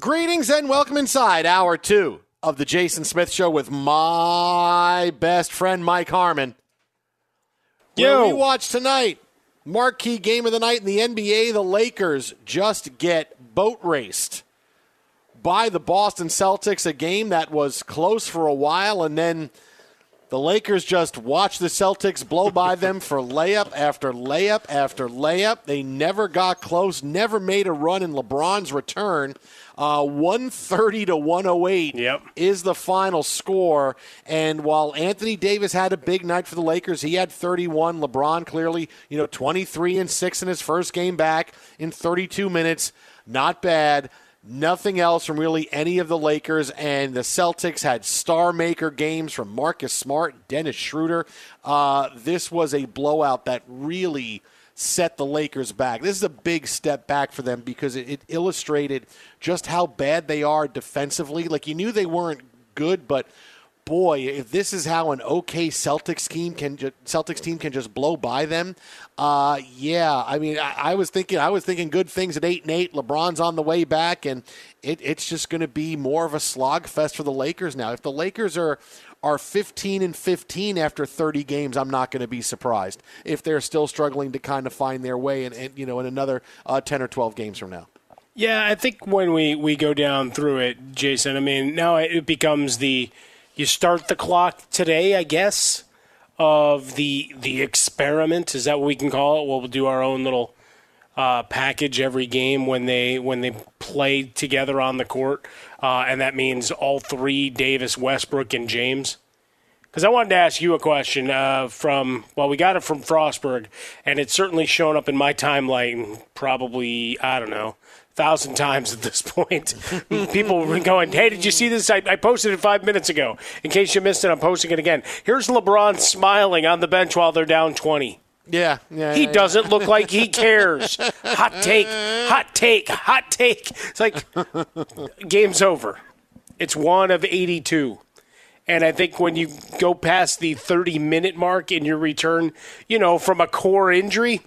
Greetings and welcome inside hour two of the Jason Smith Show with my best friend Mike Harmon. Yo, we watch tonight. Marquee game of the night in the NBA. The Lakers just get boat raced by the Boston Celtics. A game that was close for a while, and then the Lakers just watch the Celtics blow by them for layup after layup after layup. They never got close, never made a run in LeBron's return. Uh, 130 to 108 yep. is the final score. And while Anthony Davis had a big night for the Lakers, he had 31. LeBron clearly, you know, 23 and 6 in his first game back in 32 minutes. Not bad. Nothing else from really any of the Lakers, and the Celtics had star maker games from Marcus Smart, Dennis Schroeder. Uh, this was a blowout that really set the Lakers back. This is a big step back for them because it, it illustrated just how bad they are defensively. Like you knew they weren't good, but boy, if this is how an okay Celtics team can Celtics team can just blow by them, uh, yeah. I mean, I, I, was thinking I was thinking good things at eight and eight. LeBron's on the way back, and it, it's just going to be more of a slog fest for the Lakers now. If the Lakers are are 15 and 15 after 30 games, I'm not going to be surprised if they're still struggling to kind of find their way and, you know in another uh, 10 or 12 games from now. Yeah, I think when we, we go down through it, Jason, I mean, now it becomes the you start the clock today, I guess, of the the experiment. Is that what we can call it? We'll do our own little uh, package every game when they when they play together on the court, uh, and that means all three: Davis, Westbrook, and James. Because I wanted to ask you a question uh, from well, we got it from Frostberg, and it's certainly shown up in my timeline. Probably I don't know thousand times at this point. People were going, "Hey, did you see this? I, I, posted it five minutes ago. In case you missed it, I'm posting it again." Here's LeBron smiling on the bench while they're down 20. Yeah, yeah. He yeah, doesn't look like he cares. hot take, hot take, hot take. It's like game's over. It's one of 82. And I think when you go past the 30 minute mark in your return, you know, from a core injury,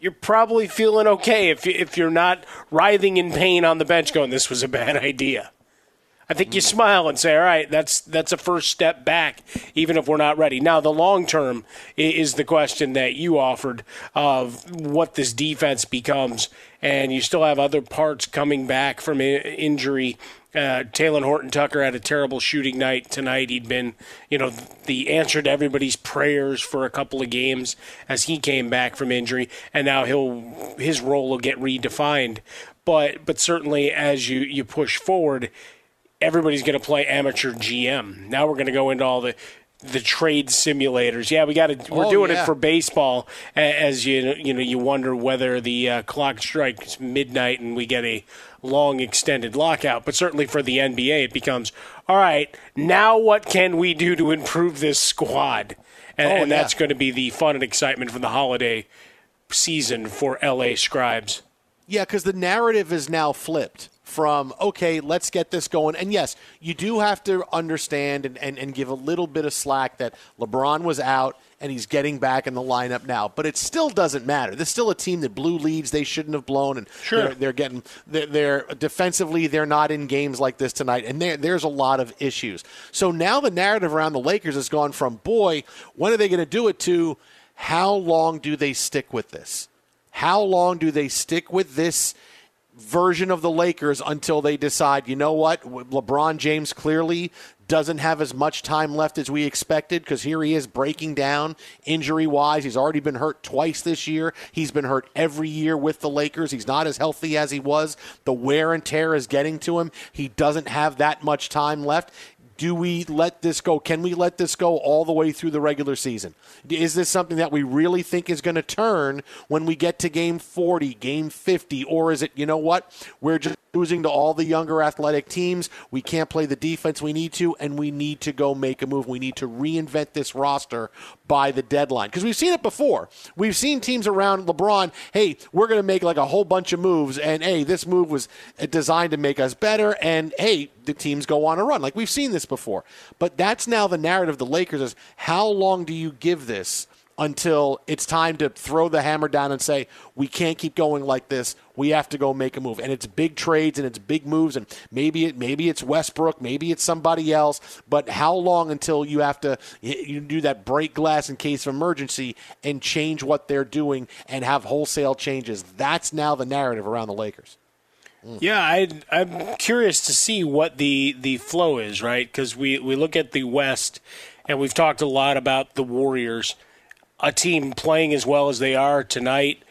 you're probably feeling okay if, if you're not writhing in pain on the bench going, this was a bad idea. I think you smile and say, "All right, that's that's a first step back, even if we're not ready." Now, the long term is the question that you offered of what this defense becomes, and you still have other parts coming back from injury. Uh, Talen Horton Tucker had a terrible shooting night tonight. He'd been, you know, the answer to everybody's prayers for a couple of games as he came back from injury, and now he'll his role will get redefined. But but certainly as you you push forward everybody's going to play amateur GM. Now we're going to go into all the the trade simulators. Yeah, we got to. We're oh, doing yeah. it for baseball. As you you know, you wonder whether the uh, clock strikes midnight and we get a long extended lockout. But certainly for the NBA, it becomes all right. Now what can we do to improve this squad? And, oh, and that's going to be the fun and excitement for the holiday season for LA Scribes. Yeah, because the narrative is now flipped from okay let's get this going. And yes you do have to understand and, and, and give a little bit of slack that lebron was out and he's getting back in the lineup now. But it still doesn't matter. There's still a team that blew leads they shouldn't have blown. And sure. they're, they're getting they're, they're, defensively they're not in games like this tonight. And there's a lot of issues. So now the narrative around the lakers has gone from boy when are they going to do it to how long do they stick with this? How long do they stick with this version of the Lakers until they decide, you know what, LeBron James clearly doesn't have as much time left as we expected because here he is breaking down injury wise. He's already been hurt twice this year. He's been hurt every year with the Lakers. He's not as healthy as he was. The wear and tear is getting to him. He doesn't have that much time left do we let this go? Can we let this go all the way through the regular season? Is this something that we really think is going to turn when we get to game 40, game 50? Or is it, you know what? We're just losing to all the younger athletic teams. We can't play the defense we need to, and we need to go make a move. We need to reinvent this roster by the deadline. Because we've seen it before. We've seen teams around LeBron, hey, we're going to make like a whole bunch of moves, and hey, this move was designed to make us better, and hey, the teams go on a run. Like we've seen this before. But that's now the narrative of the Lakers is how long do you give this until it's time to throw the hammer down and say, we can't keep going like this. We have to go make a move. And it's big trades and it's big moves and maybe it maybe it's Westbrook, maybe it's somebody else, but how long until you have to you do that break glass in case of emergency and change what they're doing and have wholesale changes? That's now the narrative around the Lakers. Mm. Yeah, I, I'm curious to see what the, the flow is, right? Because we, we look at the West, and we've talked a lot about the Warriors – a team playing as well as they are tonight,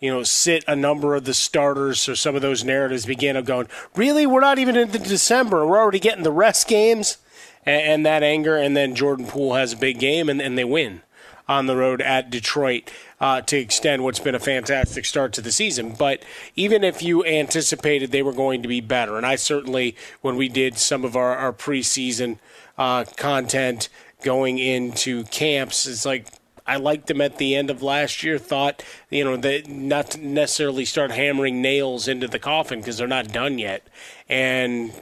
you know, sit a number of the starters so some of those narratives begin of going, really? We're not even into December. We're already getting the rest games and, and that anger. And then Jordan Poole has a big game and, and they win on the road at Detroit uh, to extend what's been a fantastic start to the season. But even if you anticipated they were going to be better, and I certainly, when we did some of our, our preseason uh, content going into camps, it's like I liked them at the end of last year. Thought you know that not to necessarily start hammering nails into the coffin because they're not done yet. And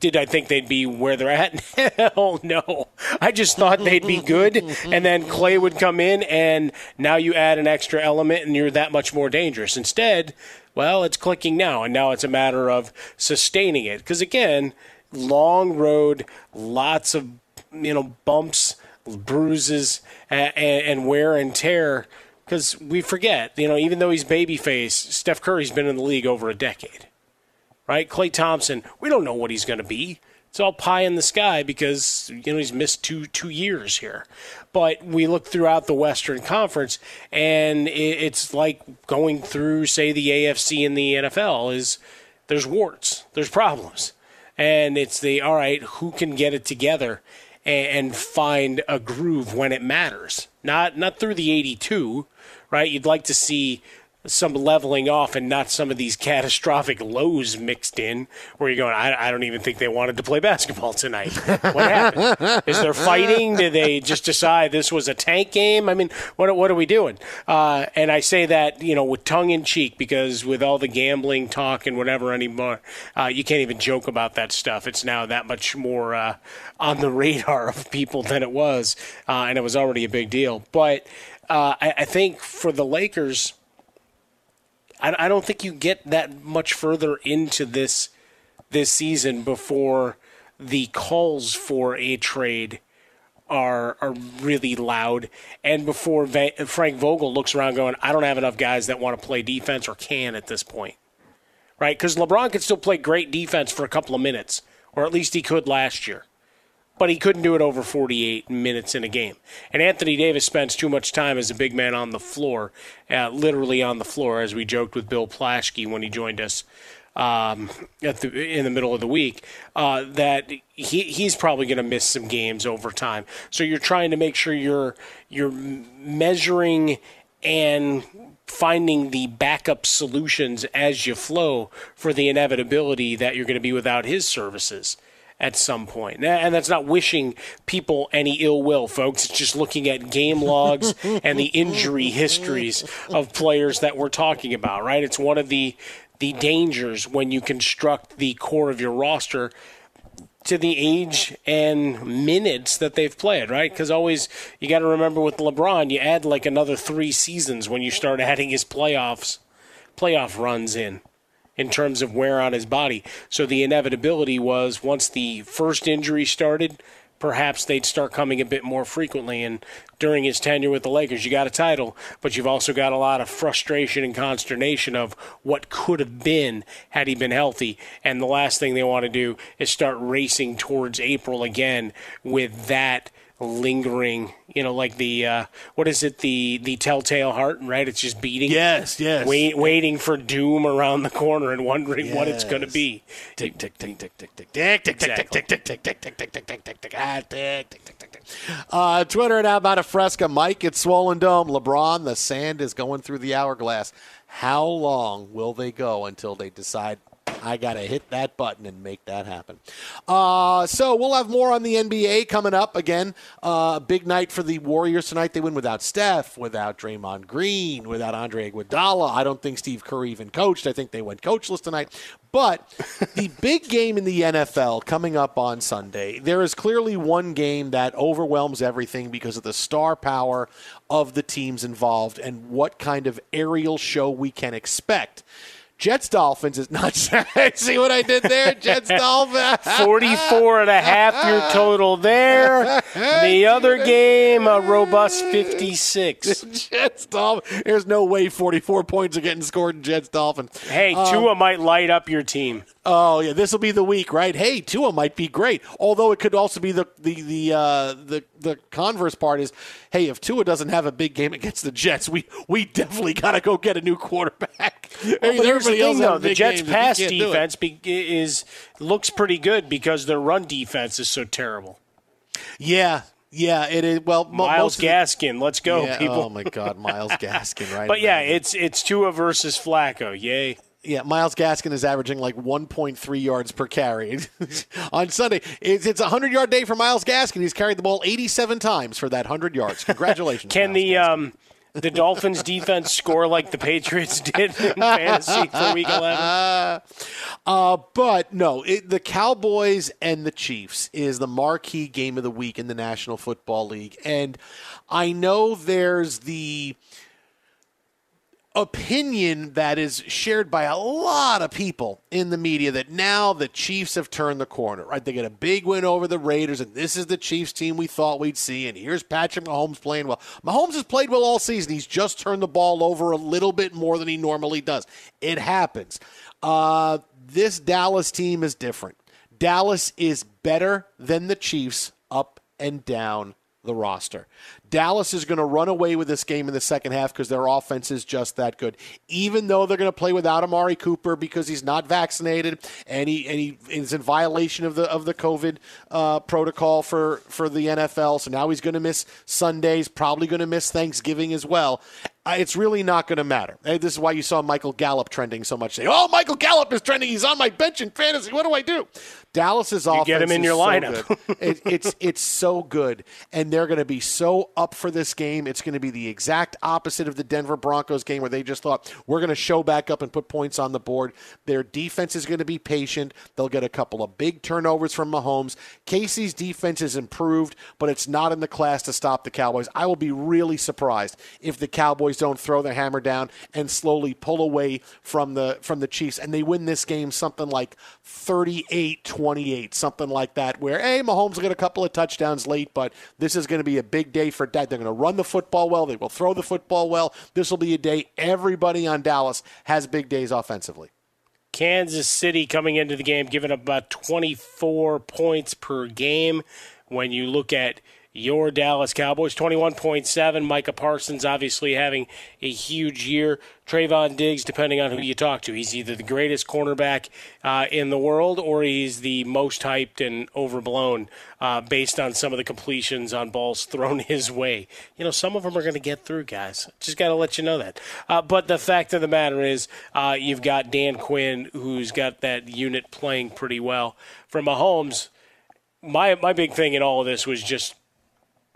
did I think they'd be where they're at? Hell no. I just thought they'd be good, and then Klay would come in, and now you add an extra element, and you're that much more dangerous. Instead, well, it's clicking now, and now it's a matter of sustaining it. Because again, long road, lots of you know bumps bruises and, and wear and tear because we forget, you know, even though he's babyface, Steph Curry's been in the league over a decade, right? Klay Thompson, we don't know what he's going to be. It's all pie in the sky because you know he's missed two two years here. But we look throughout the Western Conference, and it's like going through, say, the AFC and the NFL. Is there's warts, there's problems, and it's the all right. Who can get it together? And find a groove when it matters. Not not through the 82, right? You'd like to see some leveling off and not some of these catastrophic lows mixed in where you're going, I, I don't even think they wanted to play basketball tonight. What happened? Is there fighting? Did they just decide this was a tank game? I mean, what, what are we doing? Uh, and I say that, you know, with tongue in cheek because with all the gambling talk and whatever anymore, uh, you can't even joke about that stuff. It's now that much more uh, on the radar of people than it was, uh, and it was already a big deal. But uh, I, I think for the Lakers, I, I don't think you get that much further into this this season before the calls for a trade are are really loud, and before Va- Frank Vogel looks around going, I don't have enough guys that want to play defense or can at this point, right? Because LeBron could still play great defense for a couple of minutes, or at least he could last year but he couldn't do it over 48 minutes in a game. And Anthony Davis spends too much time as a big man on the floor, uh, literally on the floor, as we joked with Bill Plaschke when he joined us um, the in the middle of the week. Uh, that he he's probably going to miss some games over time. So you're trying to make sure you're you're measuring and finding the backup solutions as you flow for the inevitability that you're going to be without his services at some point. And that's not wishing people any ill will, folks. It's just looking at game logs and the injury histories of players that we're talking about, right? It's one of the the dangers when you construct the core of your roster to the age and minutes that they've played, right? Because always you got to remember with LeBron, you add like another three seasons when you start adding his playoffs, playoff runs in in terms of wear on his body. So the inevitability was once the first injury started, perhaps they'd start coming a bit more frequently. And during his tenure with the Lakers, you got a title, but you've also got a lot of frustration and consternation of what could have been had he been healthy. And the last thing they want to do is start racing towards April again with that lingering, you know, like the uh, what is it, the the telltale heart, right? It's just beating. Yes, yes. Wait, waiting for doom around the corner and wondering what it's going to be. Tick tick tick tick tick tick tick tick tick tick tick tick tick tick tick tick tick tick tick ah tick tick tick tick tick. Uh, Twitter and how about a fresca, Mike? It's swollen dome. LeBron, the sand is going through the hourglass. How long will they go until they decide I got to hit that button and make that happen. Uh, so we'll have more on the NBA coming up. Again, uh, big night for the Warriors tonight. They win without Steph, without Draymond Green, without Andre Iguodala. I don't think Steve Kerr even coached. I think they went coachless tonight. But the big game in the NFL coming up on Sunday, there is clearly one game that overwhelms everything because of the star power of the teams involved and what kind of aerial show we can expect. Jets Dolphins is not see what I did there? Jets Dolphins. 44 and a half your total there. The other game a robust 56 Jets Dolphins there's no way 44 points are getting scored in Jets Dolphins. Hey Tua um, might light up your team. Oh yeah, this will be the week, right? Hey, Tua might be great. Although it could also be the the the uh, the the converse part is, hey, if Tua doesn't have a big game against the Jets, we we definitely got to go get a new quarterback. Well, but here's the thing, though: the Jets' pass defense be, is looks pretty good because their run defense is so terrible. Yeah, yeah, it is. Well, Myles Gaskin, let's go, yeah, people. Oh my God, Myles Gaskin, right? but yeah, it's it's Tua versus Flacco. Yay. Yeah, Myles Gaskin is averaging like 1.3 yards per carry on Sunday. It's, it's a 100 yard day for Myles Gaskin. He's carried the ball 87 times for that 100 yards. Congratulations. Can the um, the Dolphins defense score like the Patriots did in fantasy for Week 11? Uh, but no, it, the Cowboys and the Chiefs is the marquee game of the week in the National Football League, and I know there's the opinion that is shared by a lot of people in the media that now the Chiefs have turned the corner, right? They get a big win over the Raiders, and this is the Chiefs team we thought we'd see. And here's Patrick Mahomes playing well. Mahomes has played well all season. He's just turned the ball over a little bit more than he normally does. It happens. Uh, this Dallas team is different. Dallas is better than the Chiefs up and down the roster. Dallas is going to run away with this game in the second half because their offense is just that good. Even though they're going to play without Amari Cooper because he's not vaccinated and he and he is in violation of the of the COVID uh, protocol for for the NFL. So now he's going to miss Sundays, probably going to miss Thanksgiving as well it's really not going to matter. This is why you saw Michael Gallup trending so much. Say, "Oh, Michael Gallup is trending. He's on my bench in fantasy. What do I do?" Dallas's you offense get him in your so lineup. it, it's it's so good, and they're going to be so up for this game. It's going to be the exact opposite of the Denver Broncos game, where they just thought we're going to show back up and put points on the board. Their defense is going to be patient. They'll get a couple of big turnovers from Mahomes. KC's defense is improved, but it's not in the class to stop the Cowboys. I will be really surprised if the Cowboys don't throw the hammer down and slowly pull away from the from the Chiefs, and they win this game something like 38 28, something like that, where, hey, Mahomes will get a couple of touchdowns late, but this is going to be a big day for Dak. They're going to run the football well. They will throw the football well. This will be a day everybody on Dallas has big days offensively. Kansas City coming into the game, giving up about 24 points per game. When you look at your Dallas Cowboys. 21.7. Micah Parsons obviously having a huge year. Trevon Diggs, depending on who you talk to, he's either the greatest cornerback uh, in the world or he's the most hyped and overblown uh, based on some of the completions on balls thrown his way. You know, some of them are going to get through, guys. Just got to let you know that. Uh, but the fact of the matter is, uh, you've got Dan Quinn, who's got that unit playing pretty well. For Mahomes, my my big thing in all of this was just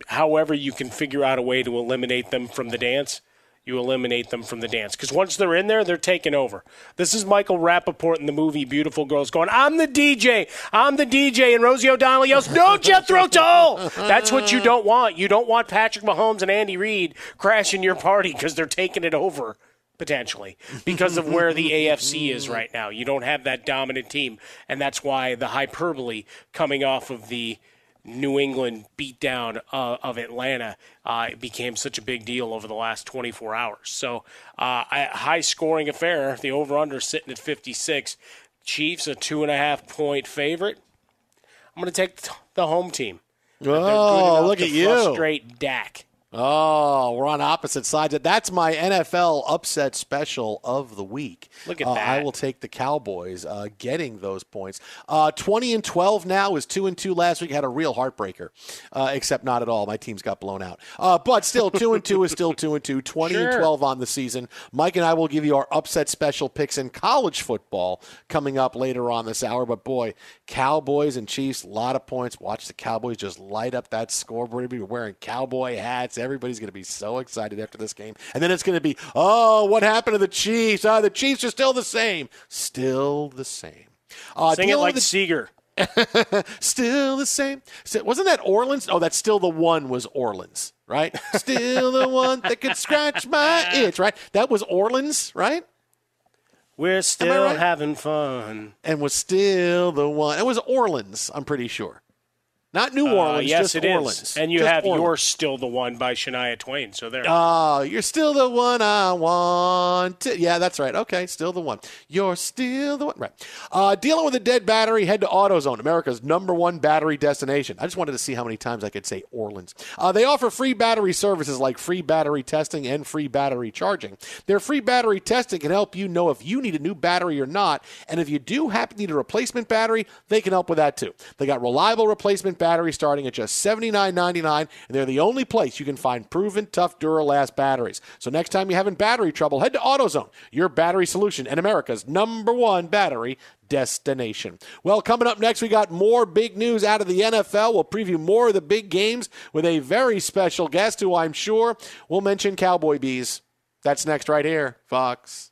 however you can figure out a way to eliminate them from the dance, you eliminate them from the dance. Because once they're in there, they're taking over. This is Michael Rapaport in the movie Beautiful Girls going, I'm the DJ, I'm the DJ. And Rosie O'Donnell yells, No, Jethro Tull! That's what you don't want. You don't want Patrick Mahomes and Andy Reid crashing your party because they're taking it over potentially because of where the AFC is right now. You don't have that dominant team, and that's why the hyperbole coming off of the New England beatdown uh, of Atlanta uh, became such a big deal over the last 24 hours. So, uh, a high scoring affair. The over under sitting at 56. Chiefs, a two and a half point favorite. I'm going to take the home team. Oh, look at you. Frustrate Dak. Oh, we're on opposite sides. That's my NFL upset special of the week. Look at uh, that. I will take the Cowboys uh, getting those points. Uh, 20 and 12 now is 2 and 2 last week. Had a real heartbreaker, uh, except not at all. My team's got blown out. Uh, but still, 2 and 2 is still 2 and 2. 20 sure. and 12 on the season. Mike and I will give you our upset special picks in college football coming up later on this hour. But boy, Cowboys and Chiefs, a lot of points. Watch the Cowboys just light up that scoreboard. Be wearing cowboy hats. Everybody's going to be so excited after this game. And then it's going to be, oh, what happened to the Chiefs? Oh, the Chiefs are still the same. Still the same. Uh, Sing it like the, Seger. still the same. Wasn't that Orleans? Oh, that's still the one was Orleans, right? still the one that could scratch my itch, right? That was Orleans, right? We're still right? having fun. And was still the one. It was Orleans, I'm pretty sure. Not New Orleans, uh, yes, just it Orleans. Is. And you just have Orleans. You're Still the One by Shania Twain. So there. Oh, you're still the one I want. To. Yeah, that's right. Okay, still the one. You're still the one. Right. Uh, dealing with a dead battery, head to AutoZone, America's number one battery destination. I just wanted to see how many times I could say Orleans. Uh, they offer free battery services like free battery testing and free battery charging. Their free battery testing can help you know if you need a new battery or not. And if you do happen to need a replacement battery, they can help with that too. They got reliable replacement batteries starting at just $79.99, and they're the only place you can find proven tough Duralast batteries. So next time you're having battery trouble, head to AutoZone, your battery solution and America's number one battery destination. Well, coming up next, we got more big news out of the NFL. We'll preview more of the big games with a very special guest who I'm sure will mention Cowboy Bees. That's next right here, Fox.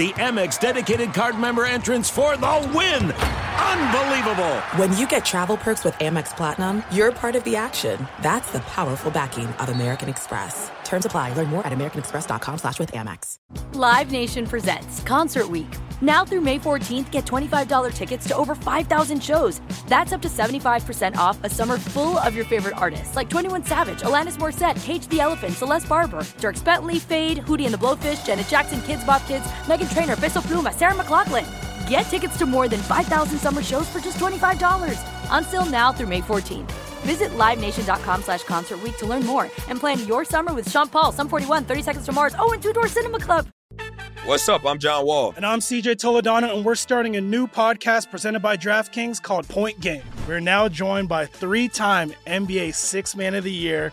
The Amex dedicated card member entrance for the win. Unbelievable. When you get travel perks with Amex Platinum, you're part of the action. That's the powerful backing of American Express. Terms apply. Learn more at americanexpress.com slash with Amex. Live Nation presents Concert Week. Now through May 14th, get $25 tickets to over 5,000 shows. That's up to 75% off a summer full of your favorite artists like 21 Savage, Alanis Morissette, Cage the Elephant, Celeste Barber, Dierks Bentley, Feid, Hootie and the Blowfish, Janet Jackson, Kidz Bop Kids, Meghan Trainor, Peso Pluma, Sarah McLachlan. Get tickets to more than 5,000 summer shows for just $25. Until now through May 14th. Visit LiveNation.com slash Concert Week to learn more and plan your summer with Sean Paul, Sum 41, 30 Seconds to Mars, oh, and Two Door Cinema Club. What's up? I'm John Wall. And I'm CJ Toledano, and we're starting a new podcast presented by DraftKings called Point Game. We're now joined by three time NBA Six Man of the Year,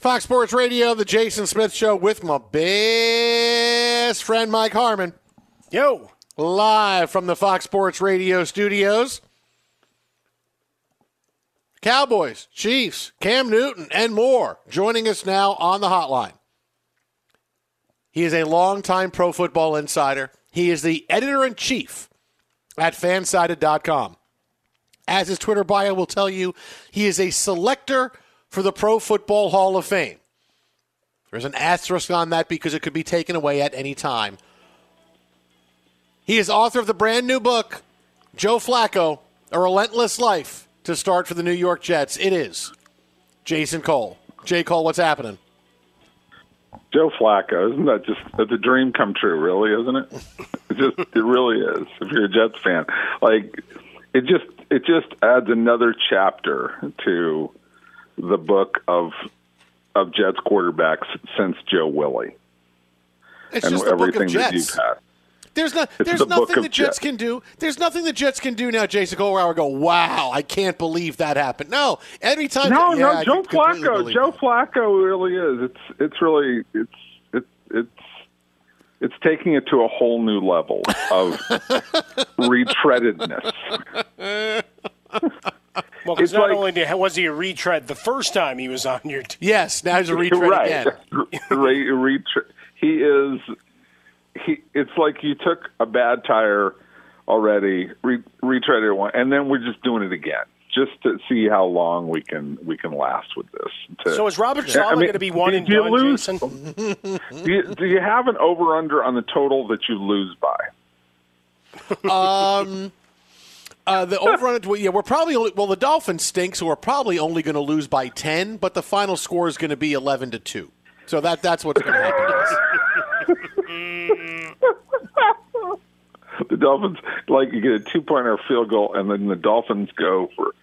Fox Sports Radio, the Jason Smith Show with my best friend Mike Harmon. Yo. Live from the Fox Sports Radio studios. Cowboys, Chiefs, Cam Newton, and more joining us now on the hotline. He is a longtime pro football insider. He is the editor in chief at fansided.com. As his Twitter bio will tell you, he is a selector for the Pro Football Hall of Fame. There's an asterisk on that because it could be taken away at any time. He is author of the brand new book, Joe Flacco, A Relentless Life to Start for the New York Jets. It is Jason Cole. Jay Cole, what's happening? Joe Flacco, isn't that just that's a dream come true, really, isn't it? It just it really is. If you're a Jets fan, like it just it just adds another chapter to the book of of Jets quarterbacks since Joe Willie It's and just the book everything of that Jets. you've had. There's not. It's There's the nothing of the Jets Jets. can do. There's nothing the Jets can do now, Jason Cole. Where I would go, wow, I can't believe that happened. No, every time. No, yeah, no, I Joe Flacco. Joe that. Flacco really is. It's it's really it's it's it's it's taking it to a whole new level of retreadedness. Well, because not like- only did, was he a retread the first time he was on your team. Yes, now he's a retread right. again. Re- retre- he is. He. It's like you took a bad tire already, re- retreaded one, and then we're just doing it again, just to see how long we can we can last with this. To- So is Robert I mean, going to be one do- and do you done, lose- Jason? do, you, do you have an over under on the total that you lose by? um, uh, the over on Yeah, we're probably only, well. The Dolphins stink, so we're probably only going to lose by ten. But the final score is going to be eleven to two. So that that's what's going to happen. to us. the Dolphins like you get a two pointer field goal, and then the Dolphins go for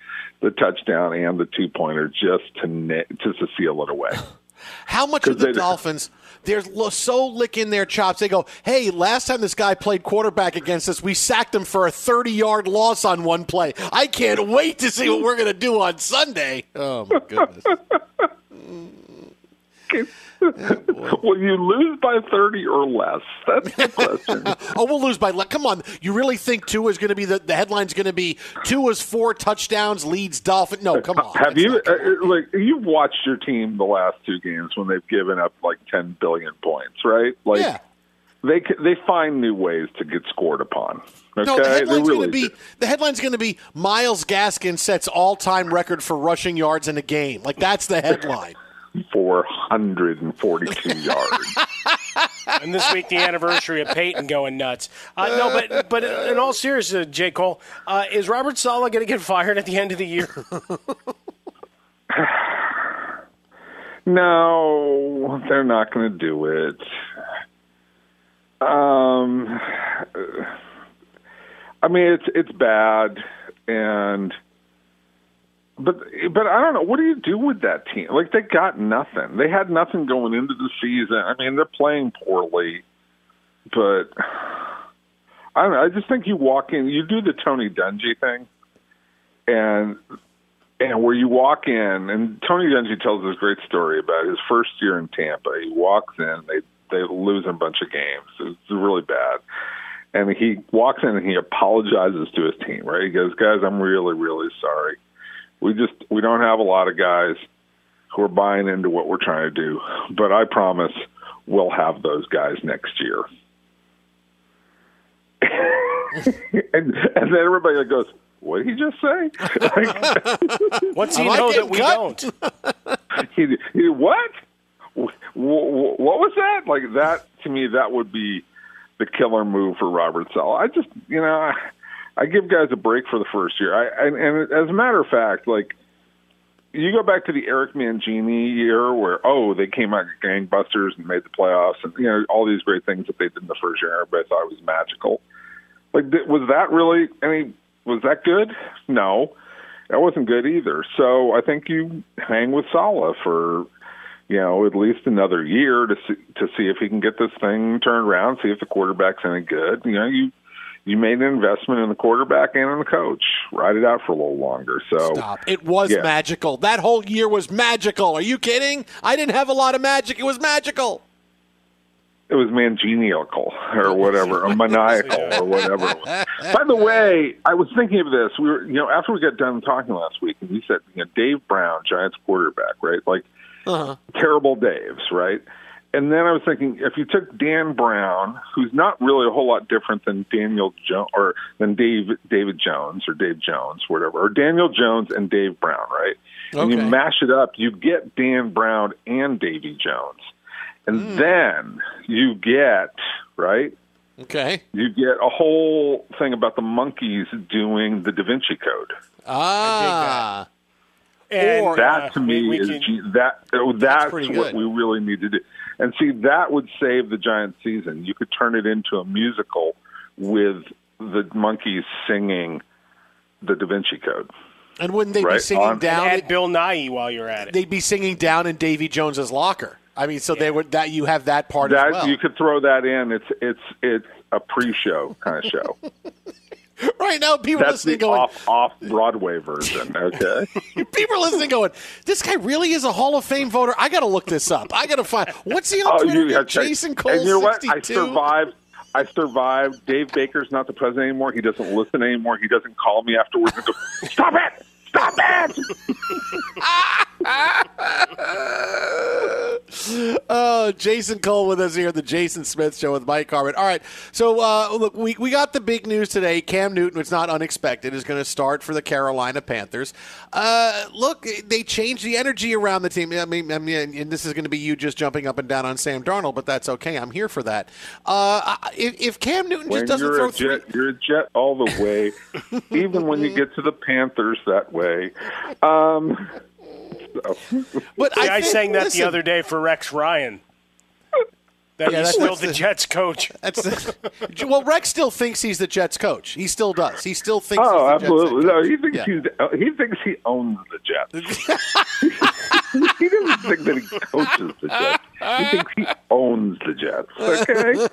the touchdown and the two pointer just to na- just to seal it away. How much of 'Cause the they- Dolphins? They're so licking their chops. They go, "Hey, last time this guy played quarterback against us, we sacked him for a 30-yard loss on one play. I can't wait to see what we're going to do on Sunday." Oh my goodness! Will you lose by 30 or less? That's the question. oh, we'll lose by. le- Come on, you really think Tua is going to be the, the headline's going to be two Tua's four touchdowns leads Dolphin? No, come on. Have you uh, uh, like you've watched your team the last two games when they've given up like 10 billion points, right? Like Yeah. they they find new ways to get scored upon. Okay, No, the headline's they going to be do. the headline's going to be Myles Gaskin sets all-time record for rushing yards in a game. Like that's the headline. 442 yards. and this week the anniversary of Peyton going nuts. Uh, no, but but in all seriousness, J. Cole, uh, is Robert Saleh going to get fired at the end of the year? No, they're not going to do it. Um, I mean, it's it's bad, and but but I don't know. What do you do with that team? Like they got nothing. They had nothing going into the season. I mean, they're playing poorly, but I don't know. I just think you walk in, you do the Tony Dungy thing, and and where you walk in, and Tony Dungy tells this great story about his first year in Tampa. He walks in, they they lose a bunch of games. It's really bad. And he walks in and he apologizes to his team, right? He goes, Guys, I'm really, really sorry. We just we don't have a lot of guys who are buying into what we're trying to do. But I promise we'll have those guys next year. and and then everybody goes, What did he just say? What's he Am I know that we cut? don't? he, he, what? Wh- wh- What was that? Like that to me, that would be the killer move for Robert Saleh. I just, you know, I, give guys a break for the first year. I and, and as a matter of fact, like you go back to the Eric Mangini year where oh they came out gangbusters and made the playoffs and you know all these great things that they did in the first year. Everybody thought it was magical. Like was that really? Mean, was that good? No, that wasn't good either. So I think you hang with Saleh for you know at least another year to see to see if he can get this thing turned around. See if the quarterback's any good. You know you. You made an investment in the quarterback and in the coach. Ride it out for a little longer. So Stop. It was Yeah. magical. That whole year was magical. Are you kidding? I didn't have a lot of magic. It was magical. it was mangeniacal or whatever, or maniacal or whatever. By the way, I was thinking of this. We were, you know, after we got done talking last week, and we said, you know, Dave Brown, Giants quarterback, right? Like Uh-huh. terrible Daves, right? And then I was thinking, if you took Dan Brown, who's not really a whole lot different than Daniel Jones or than Dave David Jones or Dave Jones, whatever, or Daniel Jones and Dave Brown, right? Okay. And you mash it up, you get Dan Brown and Davy Jones, and Hmm. then you get right. Okay. You get a whole thing about the monkeys doing the Da Vinci Code. Ah. And, Or- that uh, to we- me we is can- that oh, that's, what good. we really need to do. And see, that would save the Giant season. You could turn it into a musical with the monkeys singing the Da Vinci Code. And wouldn't they be singing on- down? And add Bill Nye while you're at it. they'd be singing down in Davy Jones's locker. I mean, so they would that you have that part That as well. you could throw that in. It's it's it's a pre-show kind of show. right now, people That's listening going, off off Broadway version. Okay. people are listening going, this guy really is a Hall of Fame voter. I got to look this up. I got to find what's he on Oh, Twitter? you checked- Jason Cole And you know what? I survived. I survived. Dave Baker's not the president anymore. He doesn't listen anymore. He doesn't call me afterwards and go, "Stop it! Stop it!" Oh, Jason Cole with us here at the Jason Smith Show with Mike Harmon. All right, so uh, look, we, we got the big news today. Cam Newton, it's not unexpected, is going to start for the Carolina Panthers. Uh, look, they changed the energy around the team. I mean, I mean, and this is going to be you just jumping up and down on Sam Darnold, but that's okay. I'm here for that. Uh, if, if Cam Newton just When doesn't you're throw a three, jet, you're a jet all the way. even when you get to the Panthers that way. Um, so. but See, I, think- sang that listen, the other day for Rex Ryan. That Yeah, he's still the the- Jets coach. That's well, Rex still thinks he's the Jets coach. He still does. He still thinks. Oh, he's the absolutely! No, he thinks Yeah. he's uh, he thinks he owns the Jets. he doesn't think that he coaches the Jets. He thinks he owns the Jets. Okay,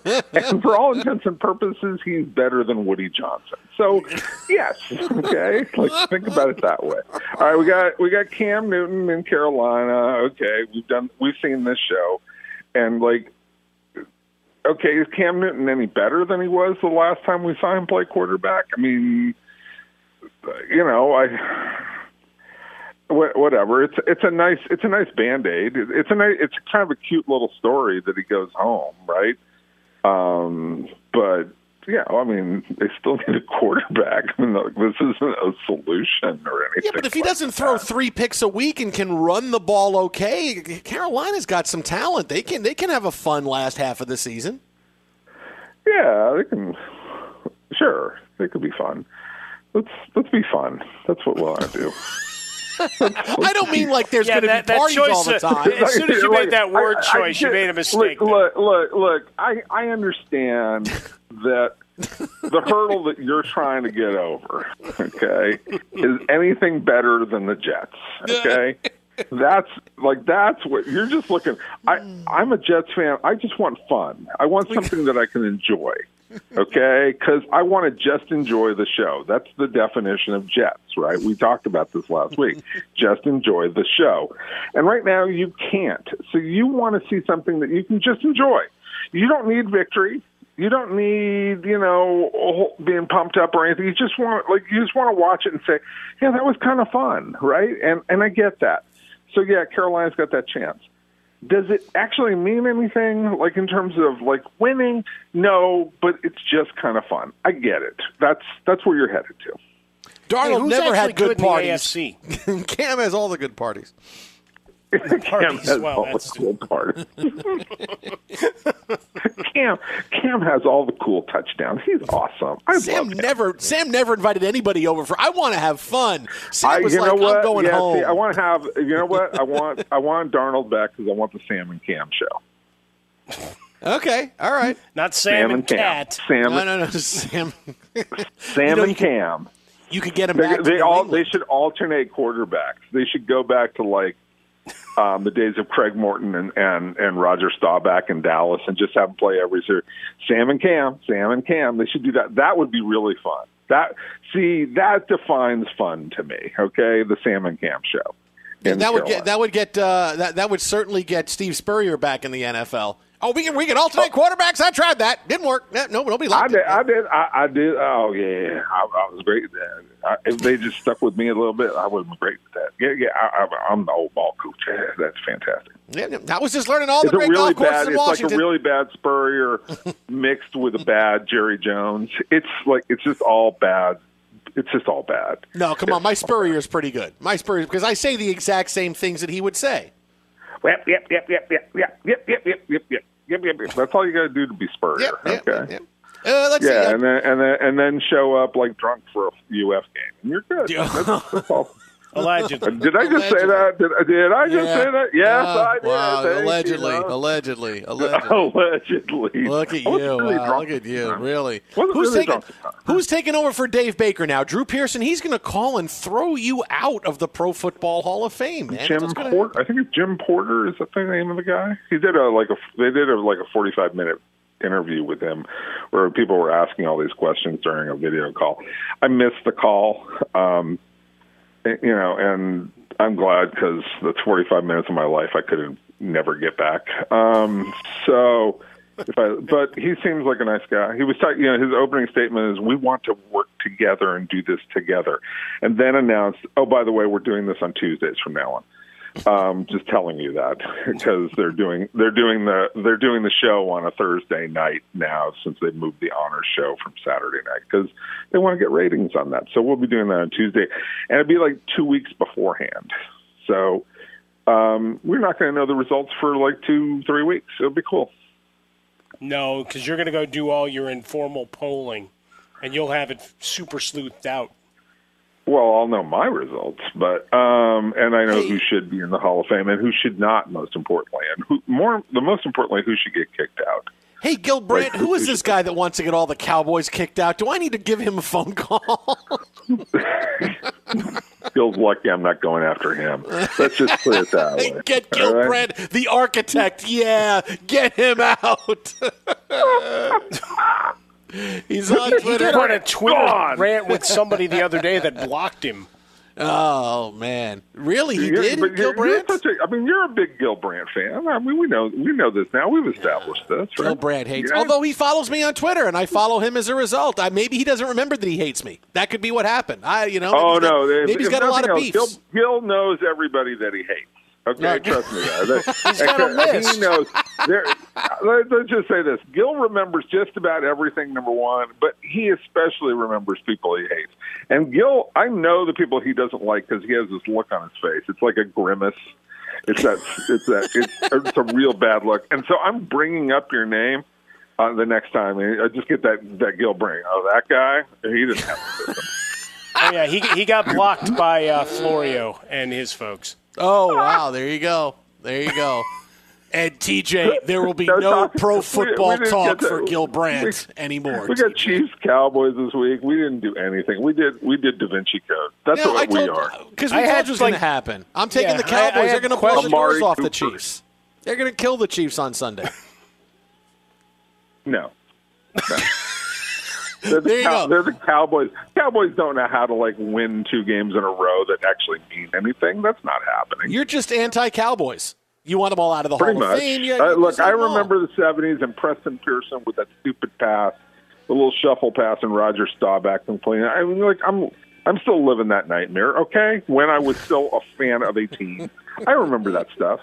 and for all intents and purposes, he's better than Woody Johnson. So, yes, okay. Like think about it that way. All right, we got we got Cam Newton in Carolina. Okay, we've done we've seen this show, and like okay, is Cam Newton any better than he was the last time we saw him play quarterback? I mean, you know, I whatever. It's it's a nice it's a nice band aid. It's a nice, it's kind of a cute little story that he goes home, right? Um, but yeah, I mean, they still need a quarterback. I mean, this isn't a solution or anything. Yeah, but if he doesn't throw three picks a week and can run the ball okay, Carolina's got some talent. They can they can have a fun last half of the season. Yeah, they can. Sure, they could be fun. Let's let's be fun. That's what we want to do. I don't mean like there's Yeah, going to that- be that parties choice, all the uh, time. as soon as you made that word choice, you made a mistake Look, look, look, look, I, I understand that the hurdle that you're trying to get over, okay, is anything better than the Jets, okay? That's like that's what you're just looking. I I'm a Jets fan. I just want fun. I want something that I can enjoy. Okay, because I want to just enjoy the show. That's the definition of Jets, right? We talked about this last week. Just enjoy the show. And right now you can't. So you want to see something that you can just enjoy. You don't need victory. You don't need, you know, being pumped up or anything. You just want, like, you just want to watch it and say, "Yeah, that was kind of fun," right? And and I get that. So yeah, Carolina's got that chance. Does it actually mean anything, like in terms of like winning? No, but it's just kind of fun. I get it. That's that's where you're headed to. Darnold who's never had good, good in the parties. AFC? Cam has all the good parties. Cam has well, all that's- the cool parts. Cam Cam has all the cool touchdowns. He's awesome. I Sam never Sam never invited anybody over for. I want to have fun. Sam I, was you like, know what? I'm going yeah, home. See, I want to have. You know what? I want. I want Darnold back because I want the Sam and Cam show. okay, all right. Not Sam, and Cam. Cat. Sam, No, no, no, Sam. Sam You know, and you could- Cam. You could get them They, back. to they all. England. They should alternate quarterbacks. They should go back to like um, the days of Craig Morton and, and and Roger Staubach in Dallas, and just have them play every year. Sam and Cam, Sam and Cam. They should do that. That would be really fun. That see that defines fun to me. Okay, the Sam and Cam show. in that would Carolina. get that would get uh, that that would certainly get Steve Spurrier back in the NFL. Oh, we can we can alternate oh. quarterbacks. I tried that. Didn't work. No, no nobody I liked did. it. I did. I, I did. Oh yeah, I, I was great at that. I, if they just stuck with me a little bit, I would have been great at that. Yeah, yeah. I, I, I'm the old ball coach. Yeah, that's fantastic. Yeah, I was just learning all the it's great really golf courses bad. in It's like a really bad Spurrier mixed with a bad Jerry Jones. It's like it's just all bad. It's just all bad. no, come on, my Spurrier is pretty good. My Spurrier because I say the exact same things that he would say. Yep, yep, yep, yep, yep, yep, yep, yep, yep, yep, yep, yep, yep, yep. That's all you got to do to be Spurrier. Yep, okay. yep. Uh, let's yeah, see. and then and then and then show up like drunk for a UF game, and you're good. That's, that's all. Allegedly. Did I just say that? Did, did I just Yeah. say that? Yes, Wow, I did. Wow, Thank allegedly, you know. allegedly, allegedly. allegedly. Look at you! really Wow, look at you! time. Really? Who's really taking drunk this time. Who's taking over for Dave Baker now? Drew Pearson. He's going to call and throw you out of the Pro Football Hall of Fame, man. Jim Porter. I think it's Jim Porter. Is that the name of the guy? He did a like a. They did a like a forty five minute interview with him, where people were asking all these questions during a video call. I missed the call. Um, you know, and I'm glad because that's 45 minutes of my life I could never get back. Um, so, if I, but he seems like a nice guy. He was talking, you know, his opening statement is, "We want to work together and do this together," and then announced, "Oh, by the way, we're doing this on Tuesdays from now on." Um, just telling you that because they're doing they're doing the they're doing the show on a Thursday night now since they moved the honor show from Saturday night because they want to get ratings on that. So we'll be doing that on Tuesday, and it'd be like two weeks beforehand. So um, we're not going to know the results for like two three weeks. It'll be cool. No, because you're going to go do all your informal polling, and you'll have it super sleuthed out. Well, I'll know my results, but um, and I know who should be in the Hall of Fame and who should not. Most importantly, and who more the most importantly, who should get kicked out. Hey, Gil Brandt, who is this guy that wants to get all the Cowboys kicked out? Do I need to give him a phone call? Gil's lucky I'm not going after him. Let's just put it that way. Get Gil right? Brandt, the architect. Yeah, get him out. He's on He Twitter. got on a Twitter rant with somebody the other day that blocked him. Oh man, really? He You're- did, but Gil you're- you're Brandt. a- I mean, you're a big Gil Brandt fan. I mean, we know we know this now. We've established this. Right? Gil Brandt hates. Yeah. Although he follows me on Twitter, and I follow him as a result. I, maybe he doesn't remember that he hates me. That could be what happened. I, you know. Oh he's got- no! if- maybe he's if got a lot nothing of else, beefs. Gil, Gil knows everybody that he hates. Okay, Yeah. trust me. That, He's got a list. He knows. There, let, let's just say this: Gil remembers just about everything. Number one, but he especially remembers people he hates. And Gil, I know the people he doesn't like because he has this look on his face. It's like a grimace. It's that. It's that. It's, it's a real bad look. And so I'm bringing up your name. Uh, the next time, and I just get that that Gil bring. Oh, that guy. He didn't have a system. Oh, yeah, he, he got blocked by uh, Florio and his folks. Oh wow! There you go. There you go. And TJ, there will be No, no talk- pro we- we football talk get for Gil Brandt anymore. We got Chiefs Cowboys this week. We didn't do anything. We did we did Da Vinci Code. That's Yeah, I what we told- are. Because we I told had, you it was going to happen. I'm taking Yeah, the I- I Cowboys. They're going to blow the Amari doors off the Chiefs. They're going to kill the Chiefs on Sunday. No. No. They're the, There you Cow- go. they're the Cowboys. Cowboys don't know how to like win two games in a row that actually mean anything. That's not happening. You're just anti-Cowboys. You want them all out of the Pretty Hall much. of Fame. You- Uh, look, I remember the '70s and Preston Pearson with that stupid pass, the little shuffle pass, and Roger Staubach complaining. I mean, like I'm, I'm still living that nightmare. Okay, when I was still a fan of a team, I remember that stuff.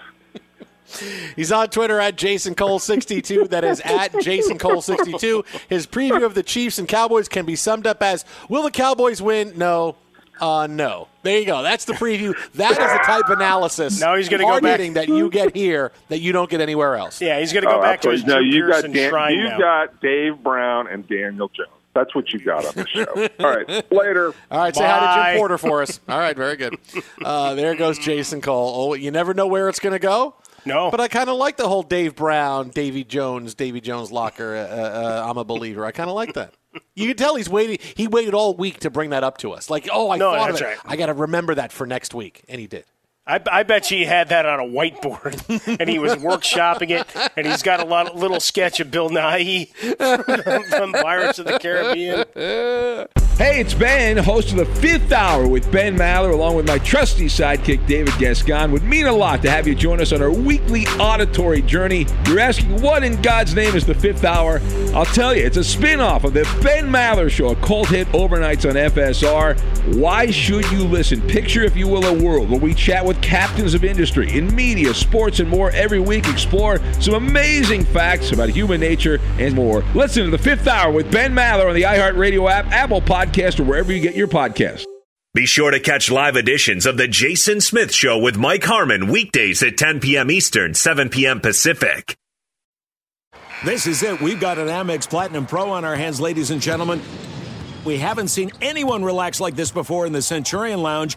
He's on Twitter at Jason Cole62. That is at Jason Cole62. His preview of the Chiefs and Cowboys can be summed up as Will the Cowboys win? No. Uh, no. There you go. That's the preview. That is the type of analysis. Now he's gonna go back- that you get here that you don't get anywhere else. Yeah, he's going to go Oh, back to that's his right. no, Drew you got Dan, shrine you now. got Dave Brown and Daniel Jones. That's what you got on the show. All right, later. All right, say hi to Bye. Jim Porter for us. All right, very good. Uh, there goes Jason Cole. Oh, you never know where it's going to go. No. But I kind of like the whole Dave Brown, Davy Jones, Davy Jones locker. Uh, uh, I'm a believer. I kind of like that. You can tell he's waiting. He waited all week to bring that up to us. Like, oh, I No, thought of it. right. I got to remember that for next week, and he did. I, I bet you he had that on a whiteboard, and he was workshopping it, and he's got a lot of little sketch of Bill Nighy from Pirates of the Caribbean. Hey, it's Ben, host of the Fifth Hour with Ben Maller, along with my trusty sidekick David Gascon. Would mean a lot to have you join us on our weekly auditory journey. You're asking, what in God's name is the Fifth Hour? I'll tell you, it's a spin-off of the Ben Maller Show, a cult hit overnights on FSR. Why should you listen? Picture, if you will, a world where we chat with captains of industry in media, sports, and more every week. Explore some amazing facts about human nature and more. Listen to the Fifth Hour with Ben Maller on the iHeartRadio app, Apple Podcast, or wherever you get your podcasts. Be sure to catch live editions of The Jason Smith Show with Mike Harmon weekdays at 10 p.m. Eastern, 7 p.m. Pacific. This is it. We've got an Amex Platinum Pro on our hands, ladies and gentlemen. We haven't seen anyone relax like this before in the Centurion Lounge.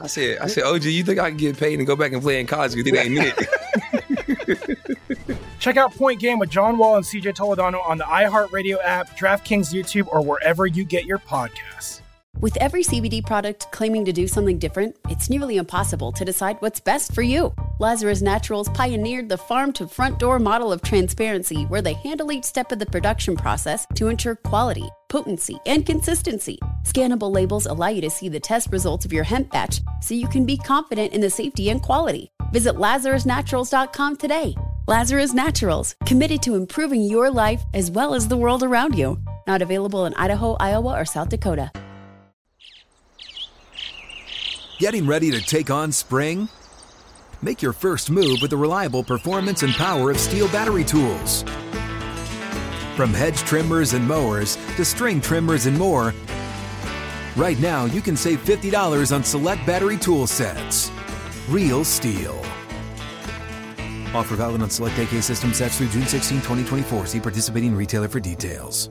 I said, I said, OG, you think I can get paid and go back and play in college? Because it ain't it. Check out Point Game with John Wall and CJ Toledano on the iHeartRadio app, DraftKings YouTube, or wherever you get your podcasts. With every CBD product claiming to do something different, it's nearly impossible to decide what's best for you. Lazarus Naturals pioneered the farm to front door model of transparency where they handle each step of the production process to ensure quality, potency, and consistency. Scannable labels allow you to see the test results of your hemp batch so you can be confident in the safety and quality. Visit LazarusNaturals.com today. Lazarus Naturals, committed to improving your life as well as the world around you. Not available in Idaho, Iowa, or South Dakota. Getting ready to take on spring? Make your first move with the reliable performance and power of STIHL battery tools. From hedge trimmers and mowers to string trimmers and more, right now you can save $50 on select battery tool sets. Real STIHL. Offer valid on select AK system sets through June 16, 2024. See participating retailer for details.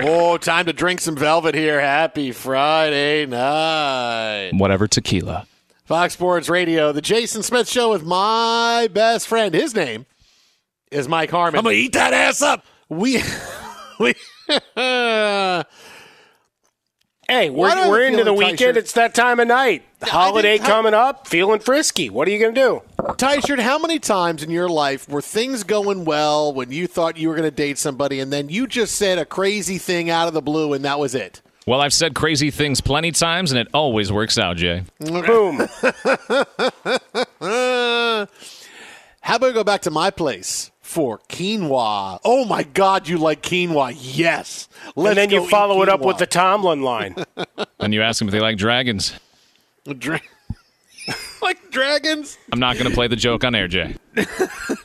Oh, time to drink some Velvet here. Happy Friday night. Whatever tequila. Fox Sports Radio, the Jason Smith Show with my best friend. His name is Mike Harmon. I'm gonna eat that ass up. We, we. Hey, Why do I we're, we're into the weekend. Tight Shirt- It's that time of night. Holiday didn't- coming up, feeling frisky. What are you going to do? Tight Shirt, how many times in your life were things going well when you thought you were going to date somebody and then you just said a crazy thing out of the blue and that was it? Well, I've said crazy things plenty times, and it always works out, Jay. Boom. Uh, how about we go back to my place for quinoa? Oh my God, you like quinoa? Yes. Let's and then you follow it up with the Tomlin line. And you ask them if they like dragons. Dra- like dragons? I'm not going to play the joke on air, Jay.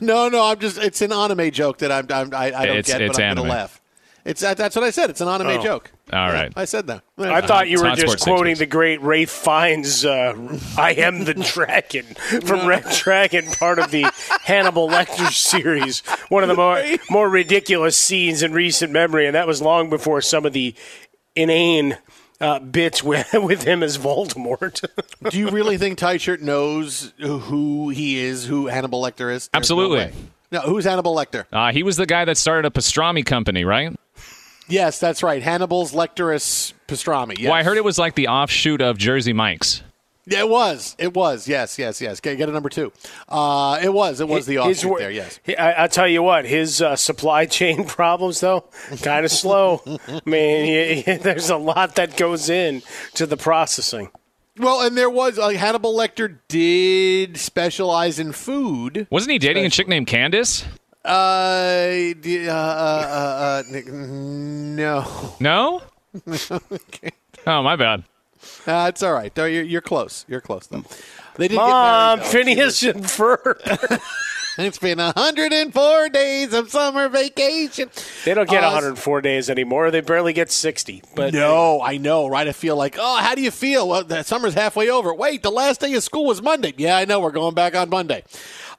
No, no, I'm just. It's an anime joke that I'm. I'm I, I don't It's- get, it's but I'm anime. gonna laugh. It's that, that's what I said. It's an anime Oh. joke. All right, Yeah. I said that. I thought you were just Sports quoting Sixers. the great Ralph Fiennes, uh, I Am the Dragon from Red Dragon, part of the Hannibal Lecter series. One of the more, more ridiculous scenes in recent memory, and that was long before some of the inane uh, bits with, with him as Voldemort. Do you really think Tight Shirt knows who he is, who Hannibal Lecter is? There's Absolutely. way. No, who's Hannibal Lecter? Uh, he was the guy that started a pastrami company, right? Yes, that's right. Hannibal's Lecterus pastrami. Yes. Well, I heard it was like the offshoot of Jersey Mike's. Yeah, it was. It was. Yes, yes, yes. Get, get a number two. Uh, it was. It was the offshoot wor- there. Yes. I, I'll tell you what, his uh, supply chain problems, though, kind of slow. I mean, y- y- there's a lot that goes in to the processing. Well, and there was uh, Hannibal Lecter did specialize in food. Wasn't he dating a chick named Candace? Uh, d- uh, uh, uh, uh, no. No? okay. Oh, my bad. Uh, it's all right. You're, you're close. You're close though. They did Mom, get married. though. Phineas and Ferb. It's been 104 days of summer vacation. They don't get Uh, 104 days anymore. They barely get 60. But no, I know, right? I feel like, oh, how do you feel? Well, the summer's halfway over. Wait, the last day of school was Monday. Yeah, I know. We're going back on Monday.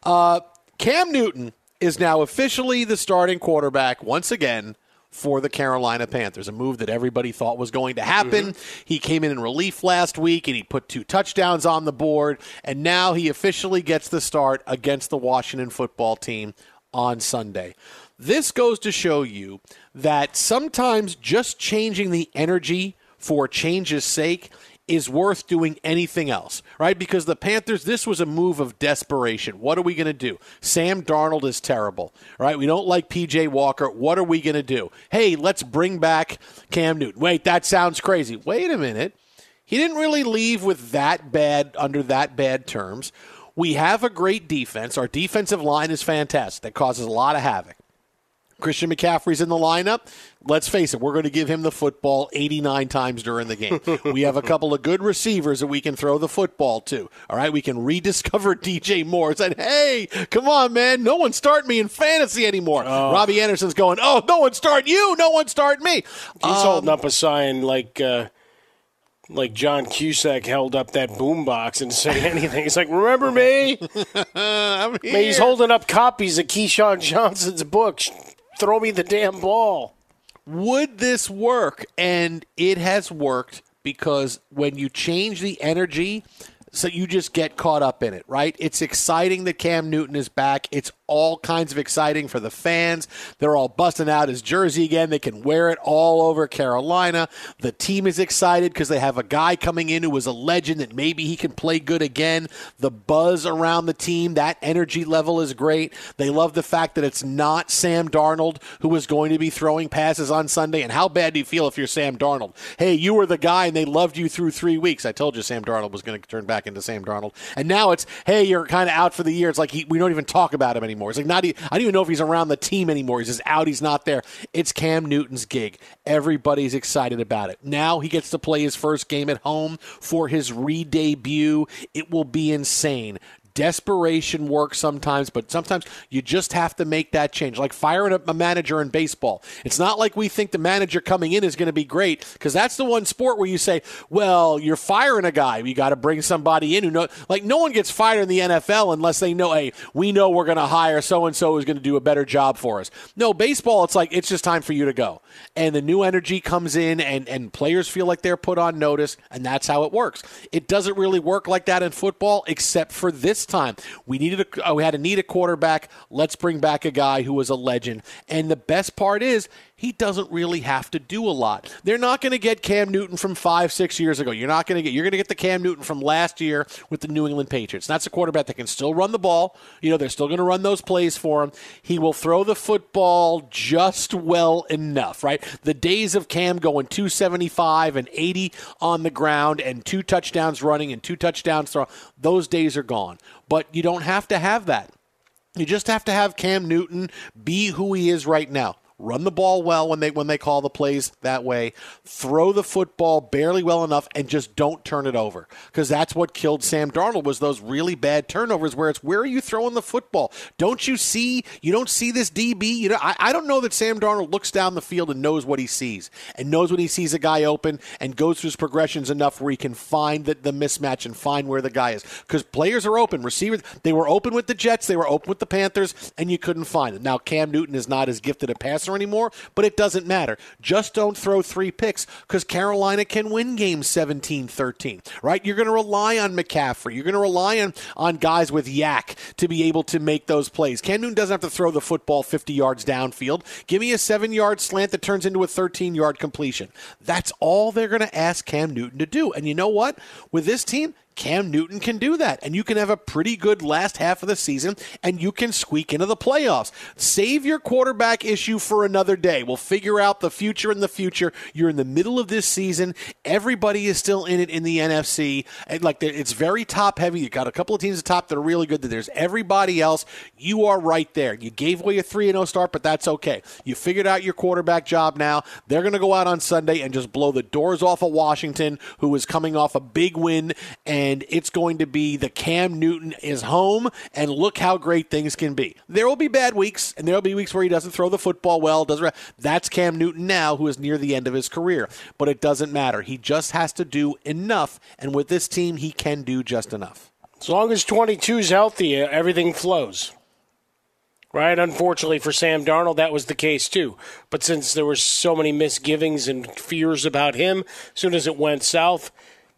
Uh, Cam Newton is now officially the starting quarterback once again for the Carolina Panthers, a move that everybody thought was going to happen. Mm-hmm. He came in in relief last week and he put two touchdowns on the board, and now he officially gets the start against the Washington football team on Sunday. This goes to show you that sometimes just changing the energy for change's sake is worth doing anything else, right? Because the Panthers, this was a move of desperation. What are we going to do? Sam Darnold is terrible, right? We don't like PJ Walker. What are we going to do? Hey, let's bring back Cam Newton. Wait, that sounds crazy. Wait a minute. He didn't really leave with that bad, under that bad terms. We have a great defense. Our defensive line is fantastic. That causes a lot of havoc. Christian McCaffrey's in the lineup. Let's face it, we're going to give him the football 89 times during the game. we have a couple of good receivers that we can throw the football to. All right, we can rediscover DJ Moore. Said, hey, come on, man, no one start me in fantasy anymore. Robbie Anderson's going, oh, no one start you, no one start me. He's holding up a sign like uh, like John Cusack held up that boombox and say anything. He's like, "Remember me?" Man, he's holding up copies of Keyshawn Johnson's book. Throw me the damn ball. would this work? And it has worked because when you change the energy, so you just get caught up in it, right? It's exciting that Cam Newton is back. It's all kinds of exciting for the fans. They're all busting out his jersey again. They can wear it all over Carolina. The team is excited because they have a guy coming in who was a legend that maybe he can play good again. The buzz around the team, that energy level is great. They love the fact that it's not Sam Darnold who is going to be throwing passes on Sunday. And how bad do you feel if you're Sam Darnold? Hey, you were the guy and they loved you through three weeks. I told you Sam Darnold was going to turn back into Sam Darnold. And now it's, hey, you're kind of out for the year. It's like he, we don't even talk about him anymore. It's like not. I don't even know if he's around the team anymore. He's just out. He's not there. It's Cam Newton's gig. Everybody's excited about it. Now he gets to play his first game at home for his re-debut. It will be insane. Desperation works sometimes, but sometimes you just have to make that change. Like firing a manager in baseball. It's not like we think the manager coming in is going to be great because that's the one sport where you say, well, you're firing a guy. You got to bring somebody in who know. Like no one gets fired in the NFL unless they know, hey, we know we're going to hire so and so who's going to do a better job for us. No, baseball, it's like it's just time for you to go, and the new energy comes in, and and players feel like they're put on notice, and that's how it works. It doesn't really work like that in football, except for this time. We needed a, uh, we had to need a quarterback. Let's bring back a guy who was a legend. And the best part is he doesn't really have to do a lot. They're not going to get Cam Newton from five, six years ago. You're not going to get. You're going to get the Cam Newton from last year with the New England Patriots. That's a quarterback that can still run the ball. You know, they're still going to run those plays for him. He will throw the football just well enough, right? The days of Cam going 275 and 80 on the ground and two touchdowns running and two touchdowns throw, those days are gone. But you don't have to have that. You just have to have Cam Newton be who he is right now. Run the ball well when they when they call the plays that way. Throw the football barely well enough and just don't turn it over because that's what killed Sam Darnold was those really bad turnovers where it's where are you throwing the football? Don't you see? You don't see this DB. You know I, I don't know that Sam Darnold looks down the field and knows what he sees and knows when he sees a guy open and goes through his progressions enough where he can find the, the mismatch and find where the guy is because players are open. Receivers they were open with the Jets, they were open with the Panthers, and you couldn't find it. Now Cam Newton is not as gifted a passer anymore, but it doesn't matter. Just don't throw three picks because Carolina can win games 17-13, right? You're going to rely on McCaffrey. You're going to rely on, on guys with YAC to be able to make those plays. Cam Newton doesn't have to throw the football 50 yards downfield. Give me a seven-yard slant that turns into a 13-yard completion. That's all they're going to ask Cam Newton to do. And you know what? With this team, Cam Newton can do that. And you can have a pretty good last half of the season and you can squeak into the playoffs. Save your quarterback issue for another day. We'll figure out the future in the future. You're in the middle of this season. Everybody is still in it in the NFC. And like it's very top heavy. You got a couple of teams at top that are really good. That there's everybody else. You are right there. You gave away a 3 and 0 start, but that's okay. You figured out your quarterback job now. They're going to go out on Sunday and just blow the doors off of Washington, who is coming off a big win and and it's going to be the Cam Newton is home, and look how great things can be. There will be bad weeks, and there will be weeks where he doesn't throw the football well. Doesn't that's Cam Newton now, who is near the end of his career. But it doesn't matter. He just has to do enough, and with this team, he can do just enough. As long as 22 is healthy, uh, everything flows. Right? Unfortunately for Sam Darnold, that was the case too. But since there were so many misgivings and fears about him, as soon as it went south,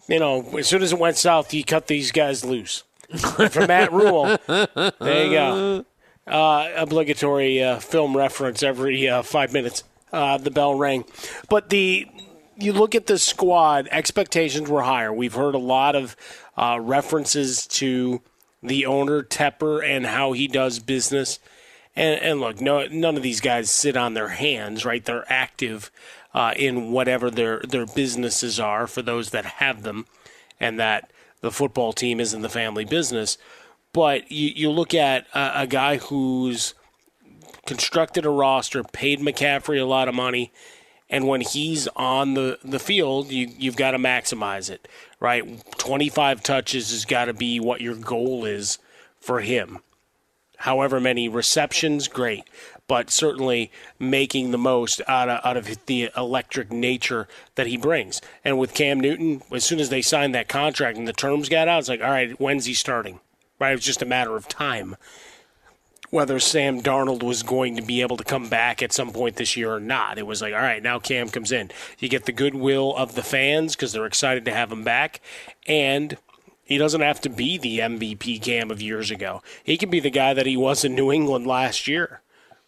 you know, as soon as it went south, he cut these guys loose. From Matt Rhule, there you go. Uh, obligatory uh, film reference every uh, five minutes. Uh, the bell rang, but the you look at the squad. Expectations were higher. We've heard a lot of uh, references to the owner Tepper and how he does business. And, and look, no, none of these guys sit on their hands, right? They're active uh, in whatever their their businesses are for those that have them, and that the football team isn't the family business. But you, you look at a, a guy who's constructed a roster, paid McCaffrey a lot of money, and when he's on the, the field, you, you've got to maximize it, right? 25 touches has got to be what your goal is for him. However many receptions, great. But certainly making the most out of, out of the electric nature that he brings. And with Cam Newton, as soon as they signed that contract and the terms got out, it's like, all right, when's he starting? Right? It was just a matter of time whether Sam Darnold was going to be able to come back at some point this year or not. It was like, all right, now Cam comes in. You get the goodwill of the fans because they're excited to have him back, and he doesn't have to be the MVP Cam of years ago. He can be the guy that he was in New England last year.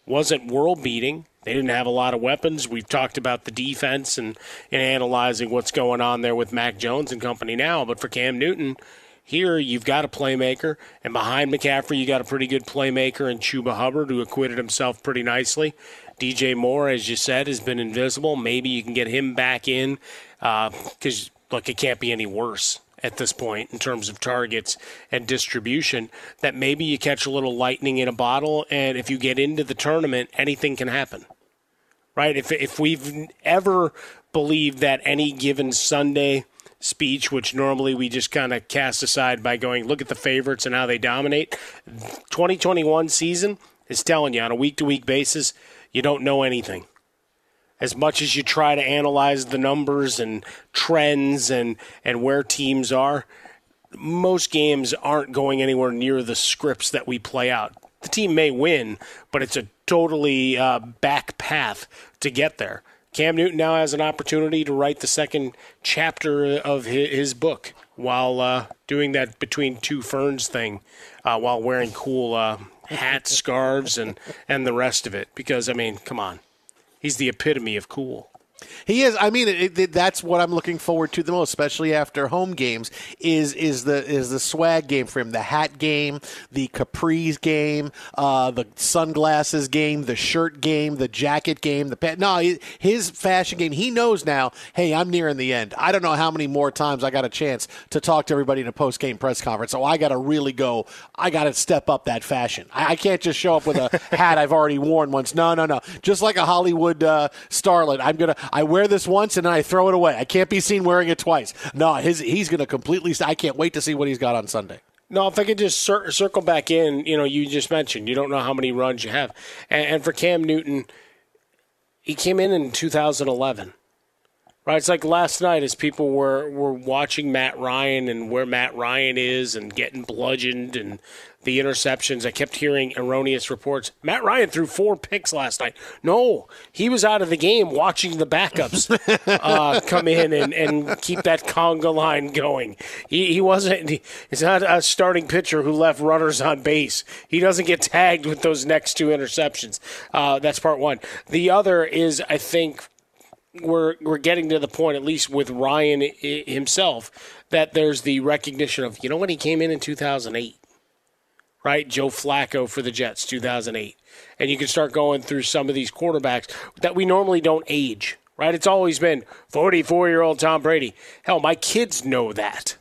Wasn't world beating. They didn't have a lot of weapons. We've talked about the defense and, and analyzing what's going on there with Mac Jones and company now. But for Cam Newton, here, you've got a playmaker, and behind McCaffrey, you got a pretty good playmaker in Chuba Hubbard, who acquitted himself pretty nicely. DJ Moore, as you said, has been invisible. Maybe you can get him back in because, uh, look, it can't be any worse at this point in terms of targets and distribution. That maybe you catch a little lightning in a bottle, and if you get into the tournament, anything can happen. Right? If, if we've ever believed that any given Sunday – speech, which normally we just kind of cast aside by going, look at the favorites and how they dominate. 2021 season is telling you on a week to week basis, you don't know anything. As much as you try to analyze the numbers and trends and, and where teams are, most games aren't going anywhere near the scripts that we play out. The team may win, but it's a totally uh, back path to get there. Cam Newton now has an opportunity to write the second chapter of his book while uh, doing that between two ferns thing, uh, while wearing cool uh, hats, scarves, and and the rest of it. Because I mean, come on, he's the epitome of cool. He is. I mean, it, it, that's what I'm looking forward to the most, especially after home games. Is is the is the swag game for him? The hat game, the capris game, uh, the sunglasses game, the shirt game, the jacket game, the pet. No, his fashion game. He knows now. Hey, I'm nearing the end. I don't know how many more times I got a chance to talk to everybody in a post game press conference. So I got to really go. I got to step up that fashion. I, I, can't just show up with a hat I've already worn once. No, no, no. Just like a Hollywood uh, starlet, I'm gonna. I wear this once and then I throw it away. I can't be seen wearing it twice. No, his he's going to completely. I can't wait to see what he's got on Sunday. No, if I could just cir- circle back in, you know, you just mentioned you don't know how many runs you have, and, and for Cam Newton, he came in in 2011. Right, it's like last night as people were, were watching Matt Ryan and where Matt Ryan is and getting bludgeoned and the interceptions. I kept hearing erroneous reports. Matt Ryan threw four picks last night. No, he was out of the game watching the backups uh, come in and, and keep that conga line going. He, he wasn't, he, he's not a starting pitcher who left runners on base. He doesn't get tagged with those next two interceptions. Uh, that's part one. The other is, I think, we're we're getting to the point, at least with Ryan himself, that there's the recognition of you know when he came in in 2008 right? Joe Flacco for the Jets, 2008. And you can start going through some of these quarterbacks that we normally don't age, right? It's always been 44 year old Tom Brady. Hell, my kids know that.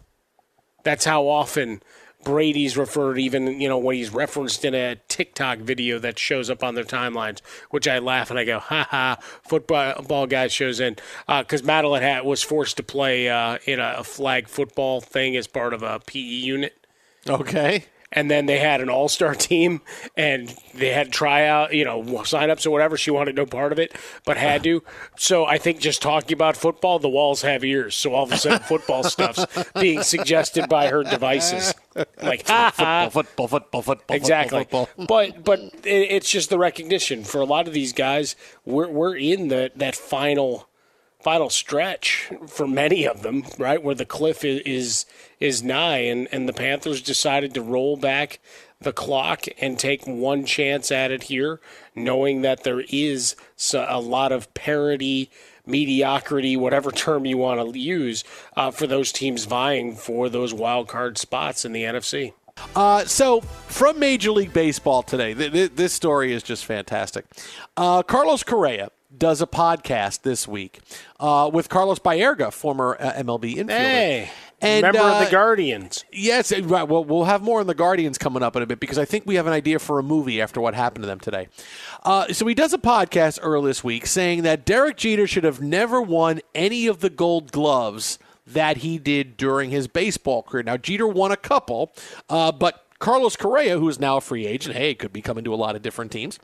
That's how often Brady's referred, even, you know, when he's referenced in a TikTok video that shows up on their timelines, which I laugh and I go, ha ha, football guy shows in. Because uh, Madeline hat was forced to play uh, in a flag football thing as part of a PE unit. Okay and then they had an all star team and they had tryout, you know, signups or whatever. She wanted no part of it, but had to. So I think just talking about football, the walls have ears. So all of a sudden, football stuff's being suggested by her devices. Like football, football, football, football, exactly. Football, football. But but it's just the recognition for a lot of these guys. We're we're in the that final final stretch for many of them, right, where the cliff is is, is nigh, and, and the Panthers decided to roll back the clock and take one chance at it here, knowing that there is a lot of parity, mediocrity, whatever term you want to use, uh, for those teams vying for those wild card spots in the NFC. Uh, so, from Major League Baseball today, th- th- this story is just fantastic. Uh, Carlos Correa does a podcast this week uh, with Carlos Baerga, former uh, MLB infielder. Hey. And, Member of uh, the Guardians. Yes, uh, right. Well, we'll have more on the Guardians coming up in a bit because I think we have an idea for a movie after what happened to them today. Uh, so he does a podcast earlier this week saying that Derek Jeter should have never won any of the Gold Gloves that he did during his baseball career. Now Jeter won a couple, uh, but Carlos Correa, who is now a free agent, hey, could be coming to a lot of different teams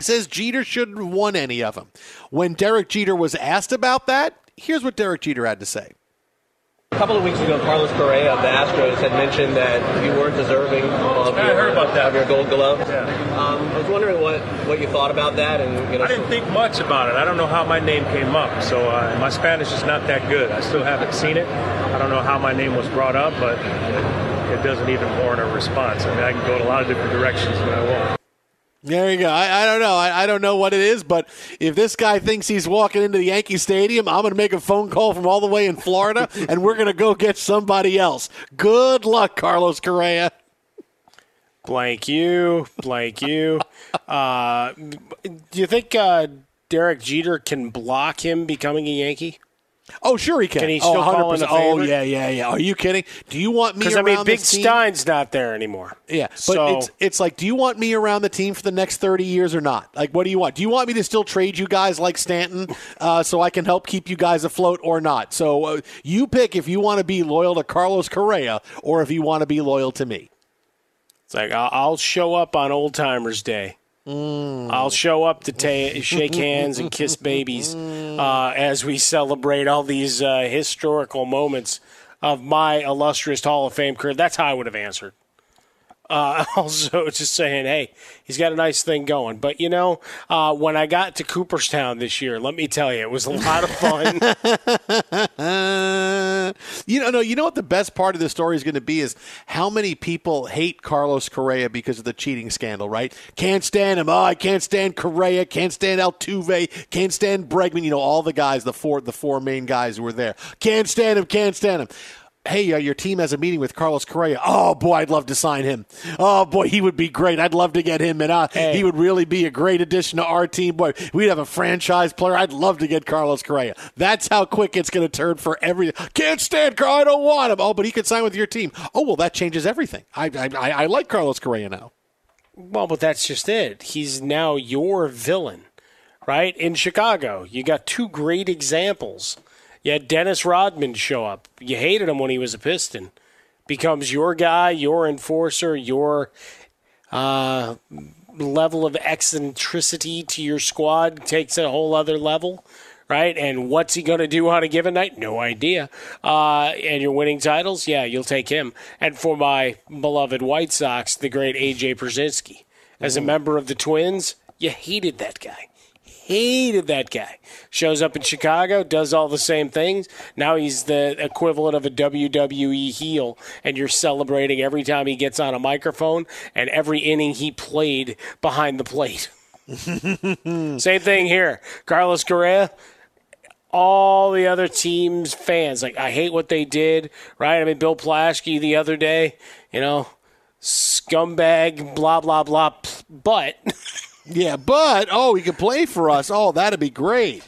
says Jeter shouldn't have won any of them. When Derek Jeter was asked about that, here's what Derek Jeter had to say. A couple of weeks ago, Carlos Correa of the Astros had mentioned that you weren't deserving of, I your, heard about that. of your Gold Glove. Yeah. Um, I was wondering what, what you thought about that, and you know, I didn't think much about it. I don't know how my name came up, so uh, my Spanish is not that good. I still haven't seen it. I don't know how my name was brought up, but it, it doesn't even warrant a response. I mean, I can go in a lot of different directions, but I won't. There you go. I, I don't know. I, I don't know what it is, but if this guy thinks he's walking into the Yankee Stadium, I'm going to make a phone call from all the way in Florida, and we're going to go get somebody else. Good luck, Carlos Correa. Blank you, blank you. Uh, do you think uh, Derek Jeter can block him becoming a Yankee? Oh, sure he can. Can he Oh, still call in a 100%. Oh, yeah, yeah, yeah. Are you kidding? Do you want me around Because I mean, Big? Stein's not there anymore. Yeah, but So- it's it's like, do you want me around the team for the next thirty years or not? Like, what do you want? Do you want me to still trade you guys like Stanton, uh, so I can help keep you guys afloat or not? So uh, you pick if you want to be loyal to Carlos Correa or if you want to be loyal to me. It's like I'll, I'll show up on Old Timers Day. I'll show up to ta- shake hands and kiss babies uh, as we celebrate all these uh, historical moments of my illustrious Hall of Fame career. That's how I would have answered. Uh, also, just saying, hey, he's got a nice thing going. But you know, uh, when I got to Cooperstown this year, let me tell you, it was a lot of fun. Uh, you know, no, you know what the best part of the story is going to be is how many people hate Carlos Correa because of the cheating scandal, right? Can't stand him. Oh, I can't stand Correa. Can't stand Altuve. Can't stand Bregman. You know, all the guys, the four, the four main guys who were there. Can't stand him. Can't stand him. Hey, uh, your team has a meeting with Carlos Correa. Oh boy, I'd love to sign him. Oh boy, he would be great. I'd love to get him, and uh, he would really be a great addition to our team. Boy, we'd have a franchise player. I'd love to get Carlos Correa. That's how quick it's going to turn for every. Can't stand Carl. I don't want him. Oh, but he could sign with your team. Oh well, that changes everything. I, I, I like Carlos Correa now. Well, but that's just it. He's now your villain, right? In Chicago, you got two great examples. You had Dennis Rodman show up. You hated him when he was a Piston. Becomes your guy, your enforcer, your uh, level of eccentricity to your squad takes a whole other level, right? And what's he going to do on a given night? No idea. Uh, and you're winning titles? Yeah, you'll take him. And for my beloved White Sox, the great A.J. Pierzynski. As a member of the Twins, you hated that guy. Hated that guy. Shows up in Chicago, does all the same things. Now he's the equivalent of a WWE heel, and you're celebrating every time he gets on a microphone and every inning he played behind the plate. Same thing here. Carlos Correa, all the other teams' fans. Like, I hate what they did, right? I mean, Bill Plaschke the other day, you know, scumbag, blah, blah, blah. But. Yeah, but oh, he could play for us. Oh, that'd be great.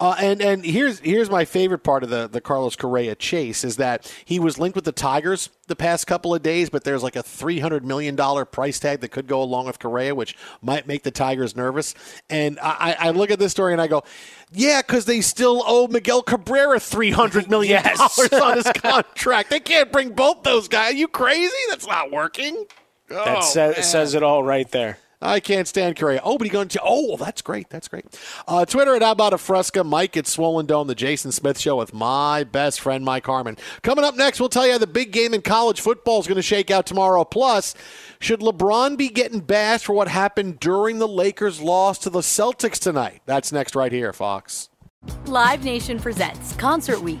Uh, and and here's here's my favorite part of the the Carlos Correa chase is that he was linked with the Tigers the past couple of days, but there's like a three hundred million dollar price tag that could go along with Correa, which might make the Tigers nervous. And I, I look at this story and I go, yeah, because they still owe Miguel Cabrera three hundred million dollars on his contract. They can't bring both those guys. Are you crazy? That's not working. That Oh, sa- says it all right there. I can't stand Correa. Oh, but he going to. Oh, that's great. That's great. Uh, Twitter at How About a Fresca. Mike at Swollen Dome, the Jason Smith Show with my best friend, Mike Harmon. Coming up next, we'll tell you how the big game in college football is going to shake out tomorrow. Plus, should LeBron be getting bashed for what happened during the Lakers' loss to the Celtics tonight? That's next right here, Fox. Live Nation presents Concert Week.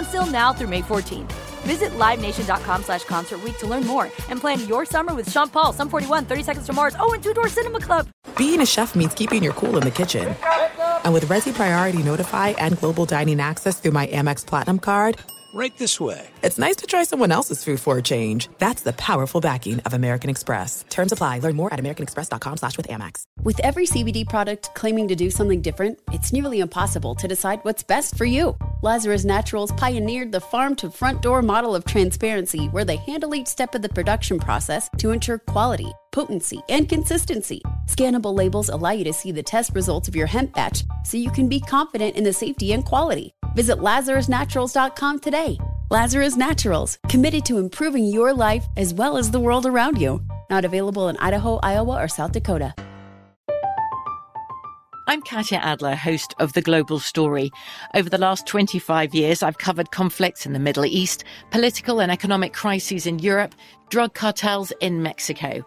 Sale now through May 14th. Visit LiveNation.com slash Concert to learn more and plan your summer with Sean Paul, Sum 41, 30 Seconds to Mars, oh, and Two Door Cinema Club. Being a chef means keeping your cool in the kitchen. And with Resy Priority Notify and Global Dining Access through my Amex Platinum card, Right this way. it's nice to try someone else's food for a change. That's the powerful backing of American Express. Terms apply. Learn more at americanexpress.com slash with Amex. With every CBD product claiming to do something different, it's nearly impossible to decide what's best for you. Lazarus Naturals pioneered the farm to front door model of transparency where they handle each step of the production process to ensure quality, potency, and consistency. Scannable labels allow you to see the test results of your hemp batch so you can be confident in the safety and quality. Visit LazarusNaturals.com today. Lazarus Naturals, committed to improving your life as well as the world around you. Not available in Idaho, Iowa, or South Dakota. I'm Katya Adler, host of The Global Story. Over the last 25 years, I've covered conflicts in the Middle East, political and economic crises in Europe, drug cartels in Mexico.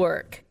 Network.